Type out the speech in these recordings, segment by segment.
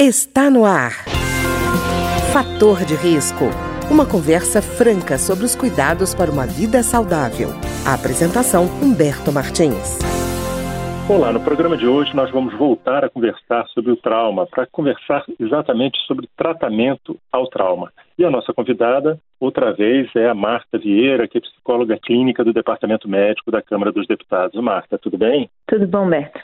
Está no ar. Fator de risco. Uma conversa franca sobre os cuidados para uma vida saudável. A apresentação Humberto Martins. Olá, no programa de hoje nós vamos voltar a conversar sobre o trauma, para conversar exatamente sobre tratamento ao trauma. E a nossa convidada, outra vez, é a Marta Vieira, que é psicóloga clínica do Departamento Médico da Câmara dos Deputados. Marta, tudo bem? Tudo bom, Humberto.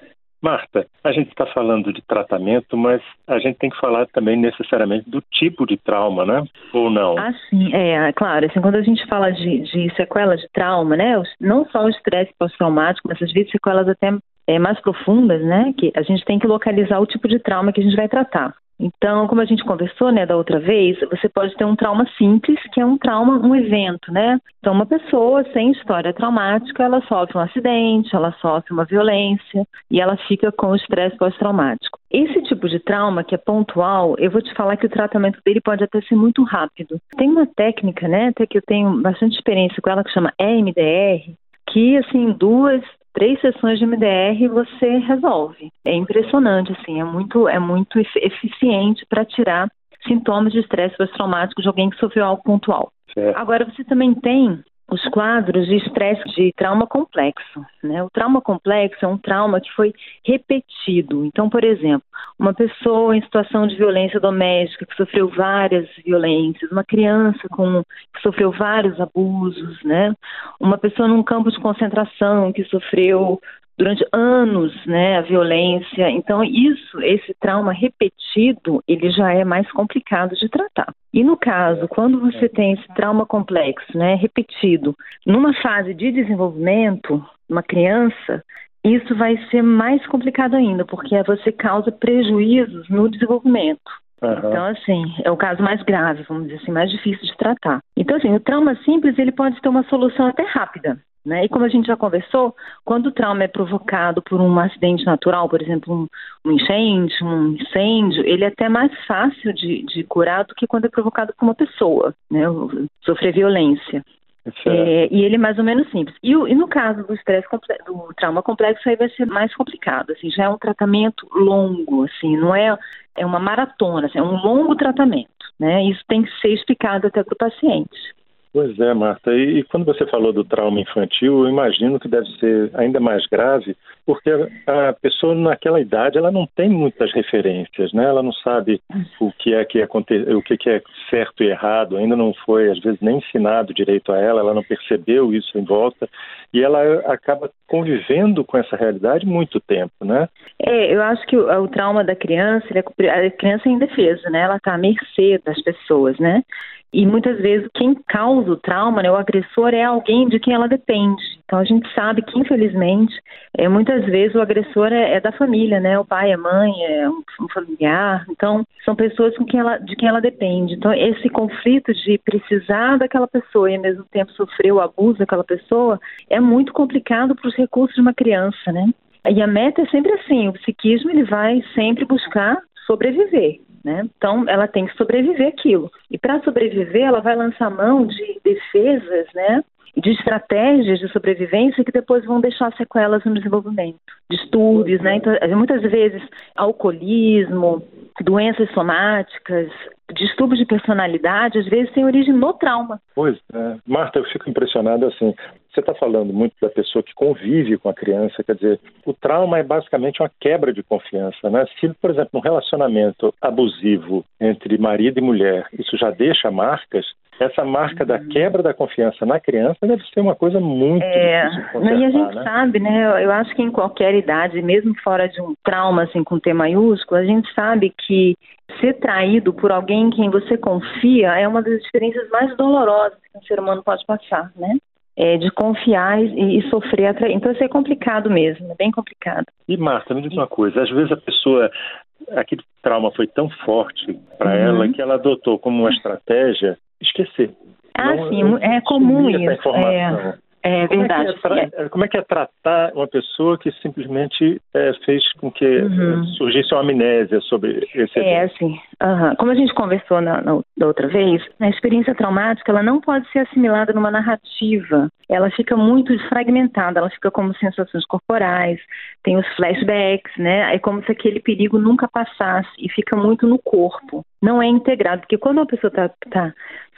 Marta, a gente está falando de tratamento, mas a gente tem que falar também necessariamente do tipo de trauma, né? Ou não? Ah, sim, é, claro. Assim, quando a gente fala de, de de trauma, né? Não só o estresse pós-traumático, mas às vezes sequelas até é, mais profundas, né? Que a gente tem que localizar o tipo de trauma que a gente vai tratar. Então, como a gente conversou, né, da outra vez, você pode ter um trauma simples, que é um trauma, um evento, né? Então, uma pessoa sem história traumática, ela sofre um acidente, ela sofre uma violência e ela fica com o estresse pós-traumático. Esse tipo de trauma, que é pontual, eu vou te falar que o tratamento dele pode até ser muito rápido. Tem uma técnica, né, até que eu tenho bastante experiência com ela, que chama EMDR, que, assim, duas, três sessões de MDR você resolve. É impressionante, assim, é muito, é muito eficiente para tirar sintomas de estresse pós-traumático de alguém que sofreu algo pontual. Certo. Agora, você também tem os quadros de estresse de trauma complexo. Né? O trauma complexo é um trauma que foi repetido. Então, por exemplo, uma pessoa em situação de violência doméstica que sofreu várias violências, uma criança com, que sofreu vários abusos, né? uma pessoa num campo de concentração que sofreu durante anos, né, a violência. Então, isso, esse trauma repetido, ele já é mais complicado de tratar. E no caso, quando você tem esse trauma complexo, né, repetido, numa fase de desenvolvimento, uma criança, isso vai ser mais complicado ainda, porque você causa prejuízos no desenvolvimento. Uhum. Então, assim, é o caso mais grave, vamos dizer assim, mais difícil de tratar. Então, assim, o trauma simples, ele pode ter uma solução até rápida. Né? E como a gente já conversou, quando o trauma é provocado por um acidente natural, por exemplo, um, um enchente, um incêndio, ele é até mais fácil de, de curar do que quando é provocado por uma pessoa, né? sofrer violência. É, e ele é mais ou menos simples. E, e no caso do estresse do trauma complexo, aí vai ser mais complicado. Assim, já é um tratamento longo, assim, não é, é uma maratona, assim, é um longo tratamento. Né? Isso tem que ser explicado até para o paciente. Pois é, Marta. E, e, quando você falou do trauma infantil, eu imagino que deve ser ainda mais grave, porque a, a, pessoa naquela idade ela não tem muitas referências, né? Ela não sabe o que é que acontece, o que, que é certo e errado. Ainda não foi, às vezes, nem ensinado direito a ela. Ela não percebeu isso em volta e ela acaba convivendo com essa realidade muito tempo, né? É, eu acho que o, o trauma da criança, é, a criança é indefesa, né? Ela está à mercê das pessoas, né? E muitas vezes quem causa o trauma, né, o agressor, é alguém de quem ela depende. Então a gente sabe que, infelizmente, é, muitas vezes o agressor é, é da família, né? O pai, a mãe, é um, um, familiar. Então, são pessoas com quem ela, de quem ela depende. Então, esse conflito de precisar daquela pessoa e ao mesmo tempo sofrer o abuso daquela pessoa é muito complicado para os recursos de uma criança, né? E a meta é sempre assim, o psiquismo ele vai sempre buscar sobreviver. Né? Então, ela tem que sobreviver aquilo. E para sobreviver, ela vai lançar mão de defesas, né? de estratégias de sobrevivência que depois vão deixar sequelas no desenvolvimento, distúrbios, né? Então, muitas vezes, alcoolismo, doenças somáticas, distúrbios de personalidade, às vezes tem origem no trauma. Pois é. Marta, eu fico impressionado assim. Você está falando muito da pessoa que convive com a criança, quer dizer, o trauma é basicamente uma quebra de confiança, né? Se, por exemplo, um relacionamento abusivo entre marido e mulher, isso já deixa marcas, essa marca da uhum. quebra da confiança na criança deve ser uma coisa muito é, difícil de E a gente né? sabe, né? Eu acho que em qualquer idade, mesmo fora de um trauma assim com T maiúsculo, a gente sabe que ser traído por alguém em quem você confia é uma das experiências mais dolorosas que um ser humano pode passar, né? É, de confiar e, e sofrer a Então, isso é complicado mesmo, é bem complicado. E, Marta, me diz uma coisa: às vezes a pessoa, aquele trauma foi tão forte para uhum. ela que ela adotou como uma estratégia esquecer. Ah, não, sim, é comum isso. É. É como verdade. É que é, como é que é tratar uma pessoa que simplesmente é, fez com que uhum. surgisse uma amnésia sobre esse evento? É, assim, uhum. como a gente conversou na, na, da outra vez, a experiência traumática ela não pode ser assimilada numa narrativa. Ela fica muito fragmentada, ela fica como sensações corporais, tem os flashbacks, né? É como se aquele perigo nunca passasse e fica muito no corpo. Não é integrado, porque quando uma pessoa tá, tá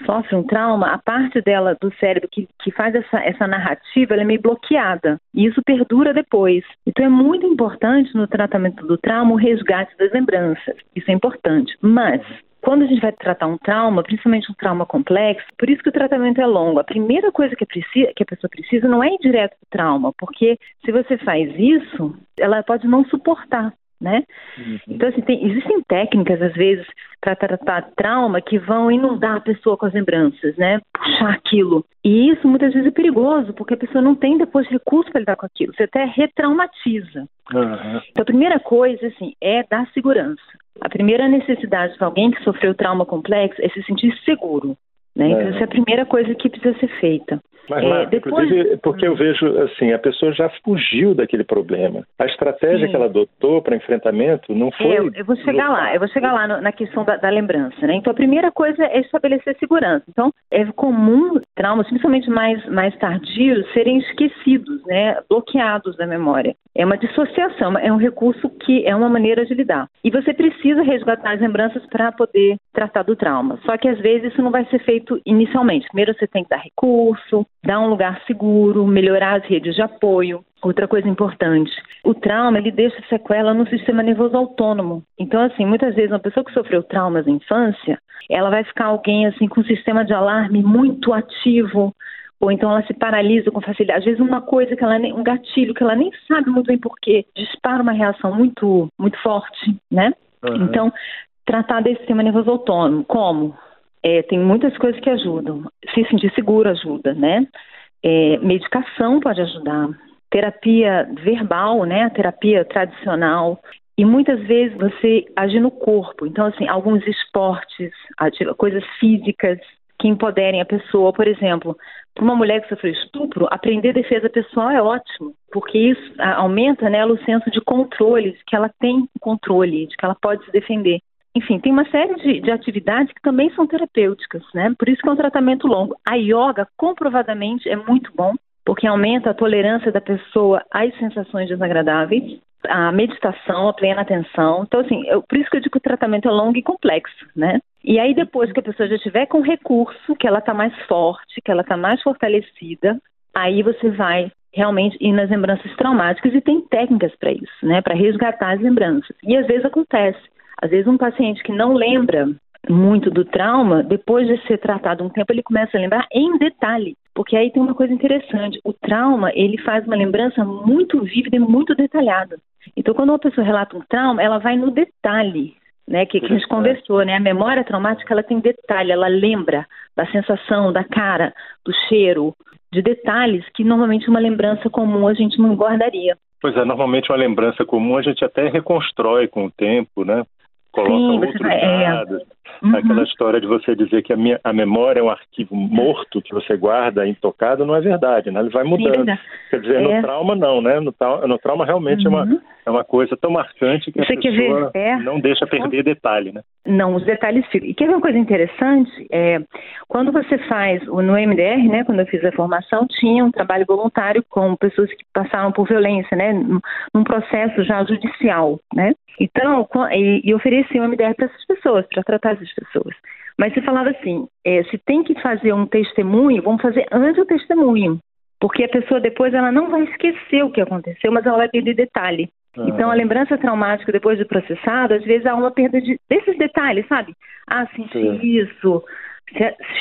sofre um trauma, a parte dela do cérebro que, que faz essa, essa narrativa, ela é meio bloqueada. E isso perdura depois. Então é muito importante no tratamento do trauma o resgate das lembranças. Isso é importante. Mas quando a gente vai tratar um trauma, principalmente um trauma complexo, por isso que o tratamento é longo. A primeira coisa que a, precisa, que a pessoa precisa não é ir direto para o trauma, porque se você faz isso, ela pode não suportar né? Uhum. Então, assim, tem, existem técnicas, às vezes, para tratar trauma que vão inundar a pessoa com as lembranças, né? Puxar aquilo. E isso muitas vezes é perigoso, porque a pessoa não tem depois recurso para lidar com aquilo. Você até retraumatiza. Uhum. Então, a primeira coisa, assim, é dar segurança. A primeira necessidade para alguém que sofreu trauma complexo é se sentir seguro. Né? Então, é. essa é a primeira coisa que precisa ser feita. Mas, é, depois... inclusive, porque eu vejo assim, a pessoa já fugiu daquele problema. A estratégia Sim. que ela adotou para enfrentamento não foi. É, eu, eu, vou chegar lá, eu vou chegar lá no, na questão da, da, lembrança, né? Então, a primeira coisa é estabelecer segurança. Então, é comum traumas, principalmente mais, mais tardios, serem esquecidos, né? Bloqueados da memória. É uma dissociação, é um recurso que é uma maneira de lidar. E você precisa resgatar as lembranças para poder tratar do trauma. Só que às vezes isso não vai ser feito inicialmente. Primeiro você tem que dar recurso, dar um lugar seguro, melhorar as redes de apoio. Outra coisa importante, o trauma ele deixa sequela no sistema nervoso autônomo. Então, assim, muitas vezes uma pessoa que sofreu traumas na infância, ela vai ficar alguém assim com um sistema de alarme muito ativo, ou então ela se paralisa com facilidade. Às vezes uma coisa que ela nem, um gatilho que ela nem sabe muito bem porquê, dispara uma reação muito muito forte, né? Uhum. Então, tratar desse sistema nervoso autônomo, como? É, tem muitas coisas que ajudam. Se sentir seguro ajuda, né? É, medicação pode ajudar. Terapia verbal, né? Terapia tradicional. E muitas vezes você agir no corpo. Então, assim, alguns esportes, coisas físicas que empoderem a pessoa. Por exemplo, para uma mulher que sofreu estupro, aprender defesa pessoal é ótimo, porque isso aumenta nela o senso de controle, de que ela tem controle, de que ela pode se defender. Enfim, tem uma série de, de, atividades que também são terapêuticas, né? Por isso que é um tratamento longo. A yoga, comprovadamente, é muito bom, porque aumenta a tolerância da pessoa às sensações desagradáveis. A meditação, a plena atenção. Então, assim, eu, por isso que eu digo que o tratamento é longo e complexo, né? E aí, depois que a pessoa já tiver com recurso, que ela está mais forte, que ela está mais fortalecida, aí você vai realmente ir nas lembranças traumáticas e tem técnicas para isso, né? Para resgatar as lembranças. E às vezes acontece. Às vezes um paciente que não lembra muito do trauma, depois de ser tratado um tempo, ele começa a lembrar em detalhe. Porque aí tem uma coisa interessante, o trauma, ele faz uma lembrança muito vívida e muito detalhada. Então, quando uma pessoa relata um trauma, ela vai no detalhe, né, que, que a gente conversou, né? A memória traumática, ela tem detalhe, ela lembra da sensação, da cara, do cheiro, de detalhes que normalmente uma lembrança comum a gente não guardaria. Pois é, normalmente uma lembrança comum a gente até reconstrói com o tempo, né? coloca Sim, outros vai, dados. É. Uhum. Aquela história de você dizer que a, minha, a memória é um arquivo morto que você guarda intocado não é verdade, né? Ele vai mudando. Sim, Quer dizer, é. no trauma não, né? No, no trauma realmente uhum. é, uma, uhum. é uma coisa tão marcante que você a pessoa é. não deixa perder detalhe, né? Não, os detalhes ficam. E quer ver uma coisa interessante? É, quando você faz, no MDR, né, quando eu fiz a formação, tinha um trabalho voluntário com pessoas que passaram por violência, né? Num processo já judicial, né? Então, e, e ofereci uma MDR para essas pessoas, para tratar essas pessoas. Mas você falava assim, é, se tem que fazer um testemunho, vamos fazer antes o testemunho. Porque a pessoa depois ela não vai esquecer o que aconteceu, mas ela vai perder detalhe. Uhum. Então, a lembrança traumática depois de processado, às vezes há uma perda de, desses detalhes, sabe? Ah, senti Sim. isso,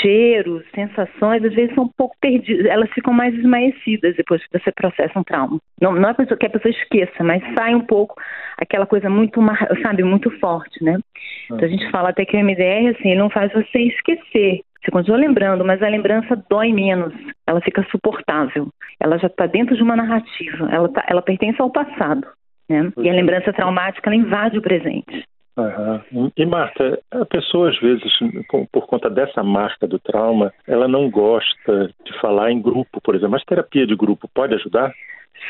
cheiros, sensações, às vezes são um pouco perdidas, elas ficam mais esmaecidas depois que você processa um trauma. Não, não é que a pessoa esqueça, mas sai um pouco aquela coisa muito, sabe, muito forte, né? Então a gente fala até que o MDR, assim, ele não faz você esquecer. Você continua lembrando, mas a lembrança dói menos, ela fica suportável. Ela já está dentro de uma narrativa, ela, tá, ela pertence ao passado, né? E a lembrança traumática, ela invade o presente. Uhum. E Marta, a pessoa às vezes, por conta dessa marca do trauma, ela não gosta de falar em grupo, por exemplo. Mas terapia de grupo pode ajudar?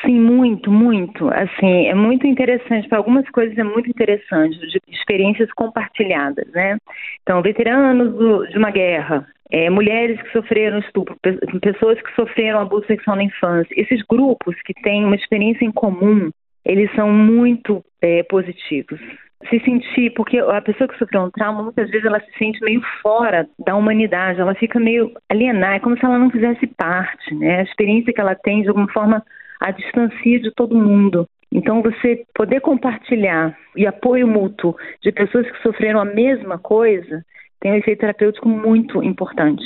Sim, muito, muito. Assim, é muito interessante. Para algumas coisas é muito interessante, de experiências compartilhadas, né? Então, veteranos do, de uma guerra, é, mulheres que sofreram estupro, pessoas que sofreram abuso sexual na infância. Esses grupos que têm uma experiência em comum, eles são muito é, positivos. Se sentir, porque a pessoa que sofreu um trauma, muitas vezes ela se sente meio fora da humanidade, ela fica meio alienada, é como se ela não fizesse parte, né? A experiência que ela tem, de alguma forma, a distancia de todo mundo. Então, você poder compartilhar e apoio mútuo de pessoas que sofreram a mesma coisa tem um efeito terapêutico muito importante.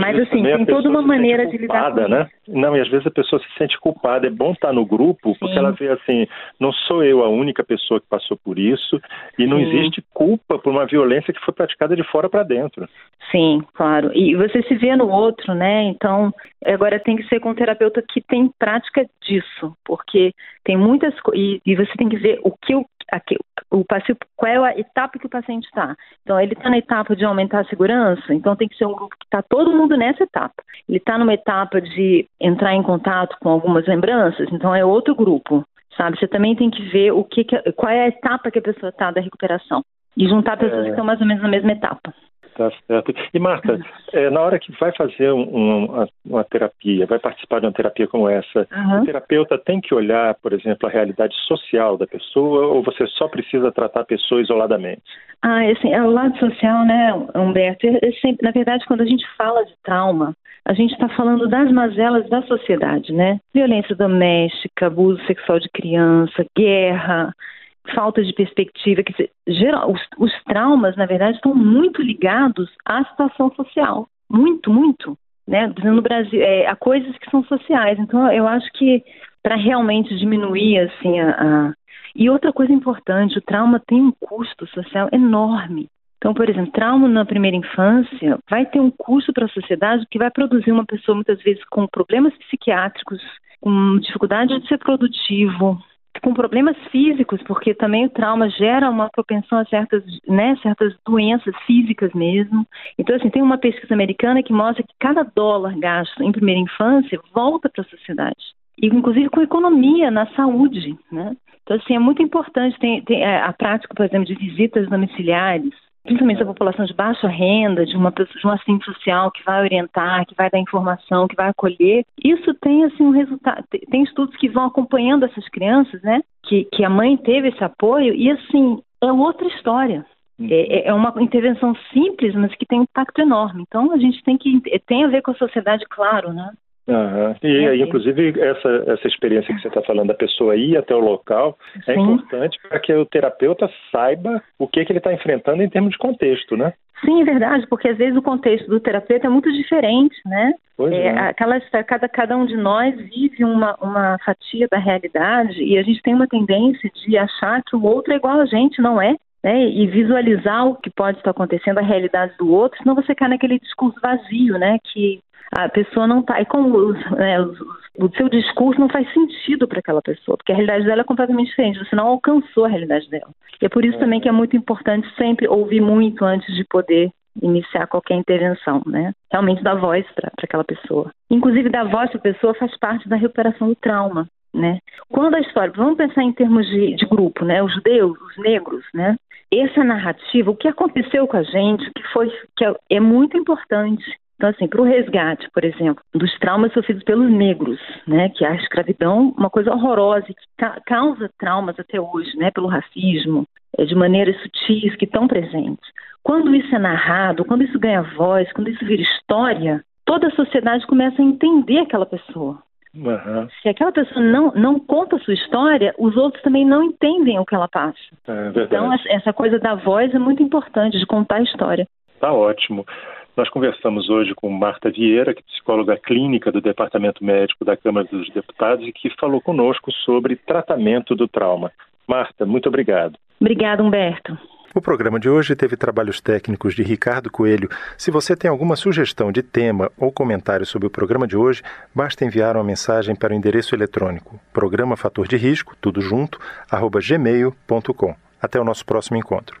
Mas assim, tem toda uma maneira de lidar com né? Isso. Não, e às vezes a pessoa se sente culpada. É bom estar no grupo, Sim. porque ela vê assim, não sou eu a única pessoa que passou por isso, e não Sim. existe culpa por uma violência que foi praticada de fora para dentro. Sim, claro. E você se vê no outro, né? Então, agora tem que ser com um terapeuta que tem prática disso, porque tem muitas coisas. E, e você tem que ver o que o aqui, o passivo, qual é a etapa que o paciente está. Então, ele está na etapa de aumentar a segurança, então tem que ser um grupo que está todo mundo nessa etapa. Ele está numa etapa de entrar em contato com algumas lembranças, então é outro grupo, sabe? Você também tem que ver o que, que qual é a etapa que a pessoa está da recuperação e juntar pessoas é... que estão mais ou menos na mesma etapa. Tá certo. E Marta, é, na hora que vai fazer um, uma, uma, terapia, vai participar de uma terapia como essa, uhum. o terapeuta tem que olhar, por exemplo, a realidade social da pessoa ou você só precisa tratar a pessoa isoladamente? Ah, assim, é o lado social, né, Humberto? É, é sempre, na verdade, quando a gente fala de trauma, a gente está falando das mazelas da sociedade, né? Violência doméstica, abuso sexual de criança, guerra, falta de perspectiva, que geral, os, os traumas, na verdade, estão muito ligados à situação social, muito, muito, né? No Brasil, é, a coisas que são sociais. Então, eu acho que para realmente diminuir assim a, a, e outra coisa importante, o trauma tem um custo social enorme. Então, por exemplo, trauma na primeira infância vai ter um custo para a sociedade que vai produzir uma pessoa muitas vezes com problemas psiquiátricos, com dificuldade de ser produtivo, com problemas físicos, porque também o trauma gera uma propensão a certas, né, certas doenças físicas mesmo. Então, assim, tem uma pesquisa americana que mostra que cada dólar gasto em primeira infância volta para a sociedade. E, inclusive, com economia na saúde, né? Então, assim, é muito importante. Tem, tem é, a prática, por exemplo, de visitas domiciliares, principalmente a população de baixa renda, de uma pessoa, de um assistente social que vai orientar, que vai dar informação, que vai acolher, isso tem assim um resultado. Tem estudos que vão acompanhando essas crianças, né? Que, que a mãe teve esse apoio e assim é outra história. Uhum. É, é, uma intervenção simples, mas que tem um impacto enorme. Então a gente tem que tem a ver com a sociedade, claro, né? Uhum. E aí, inclusive, essa, essa experiência que você está falando, da pessoa ir até o local, é Sim. é importante para que o terapeuta saiba o que, que ele está enfrentando em termos de contexto, né? Sim, é verdade, porque às vezes o contexto do terapeuta é muito diferente, né? Pois é, é. Aquela, cada, cada um de nós vive uma, uma fatia da realidade e a gente tem uma tendência de achar que o outro é igual a gente, não é? Né, e visualizar o que pode estar acontecendo, a realidade do outro, senão você cai naquele discurso vazio, né? Que a pessoa não está. E como né, o seu discurso não faz sentido para aquela pessoa, porque a realidade dela é completamente diferente, você não alcançou a realidade dela. E é por isso também que é muito importante sempre ouvir muito antes de poder iniciar qualquer intervenção, né? Realmente dar voz para aquela pessoa. Inclusive, dar voz para a pessoa faz parte da recuperação do trauma, né? Quando a história, vamos pensar em termos de, de grupo, né? Os judeus, os negros, né? Essa narrativa, o que aconteceu com a gente, que foi que é, é muito importante então, assim, para o resgate, por exemplo, dos traumas sofridos pelos negros, né, que a escravidão, uma coisa horrorosa que ca causa traumas até hoje, né, pelo racismo, é, de maneiras sutis que estão presentes. Quando isso é narrado, quando isso ganha voz, quando isso vira história, toda a sociedade começa a entender aquela pessoa. Uhum. Se aquela pessoa não, não conta a sua história, os outros também não entendem o que ela passa. É então, essa coisa da voz é muito importante, de contar a história. Tá ótimo. Nós conversamos hoje com Marta Vieira, que é psicóloga clínica do Departamento Médico da Câmara dos Deputados e que falou conosco sobre tratamento do trauma. Marta, muito obrigado. Obrigada, Humberto. O programa de hoje teve trabalhos técnicos de Ricardo Coelho. Se você tem alguma sugestão de tema ou comentário sobre o programa de hoje, basta enviar uma mensagem para o endereço eletrônico programa fator de risco, tudo junto, arroba gmail.com. Até o nosso próximo encontro.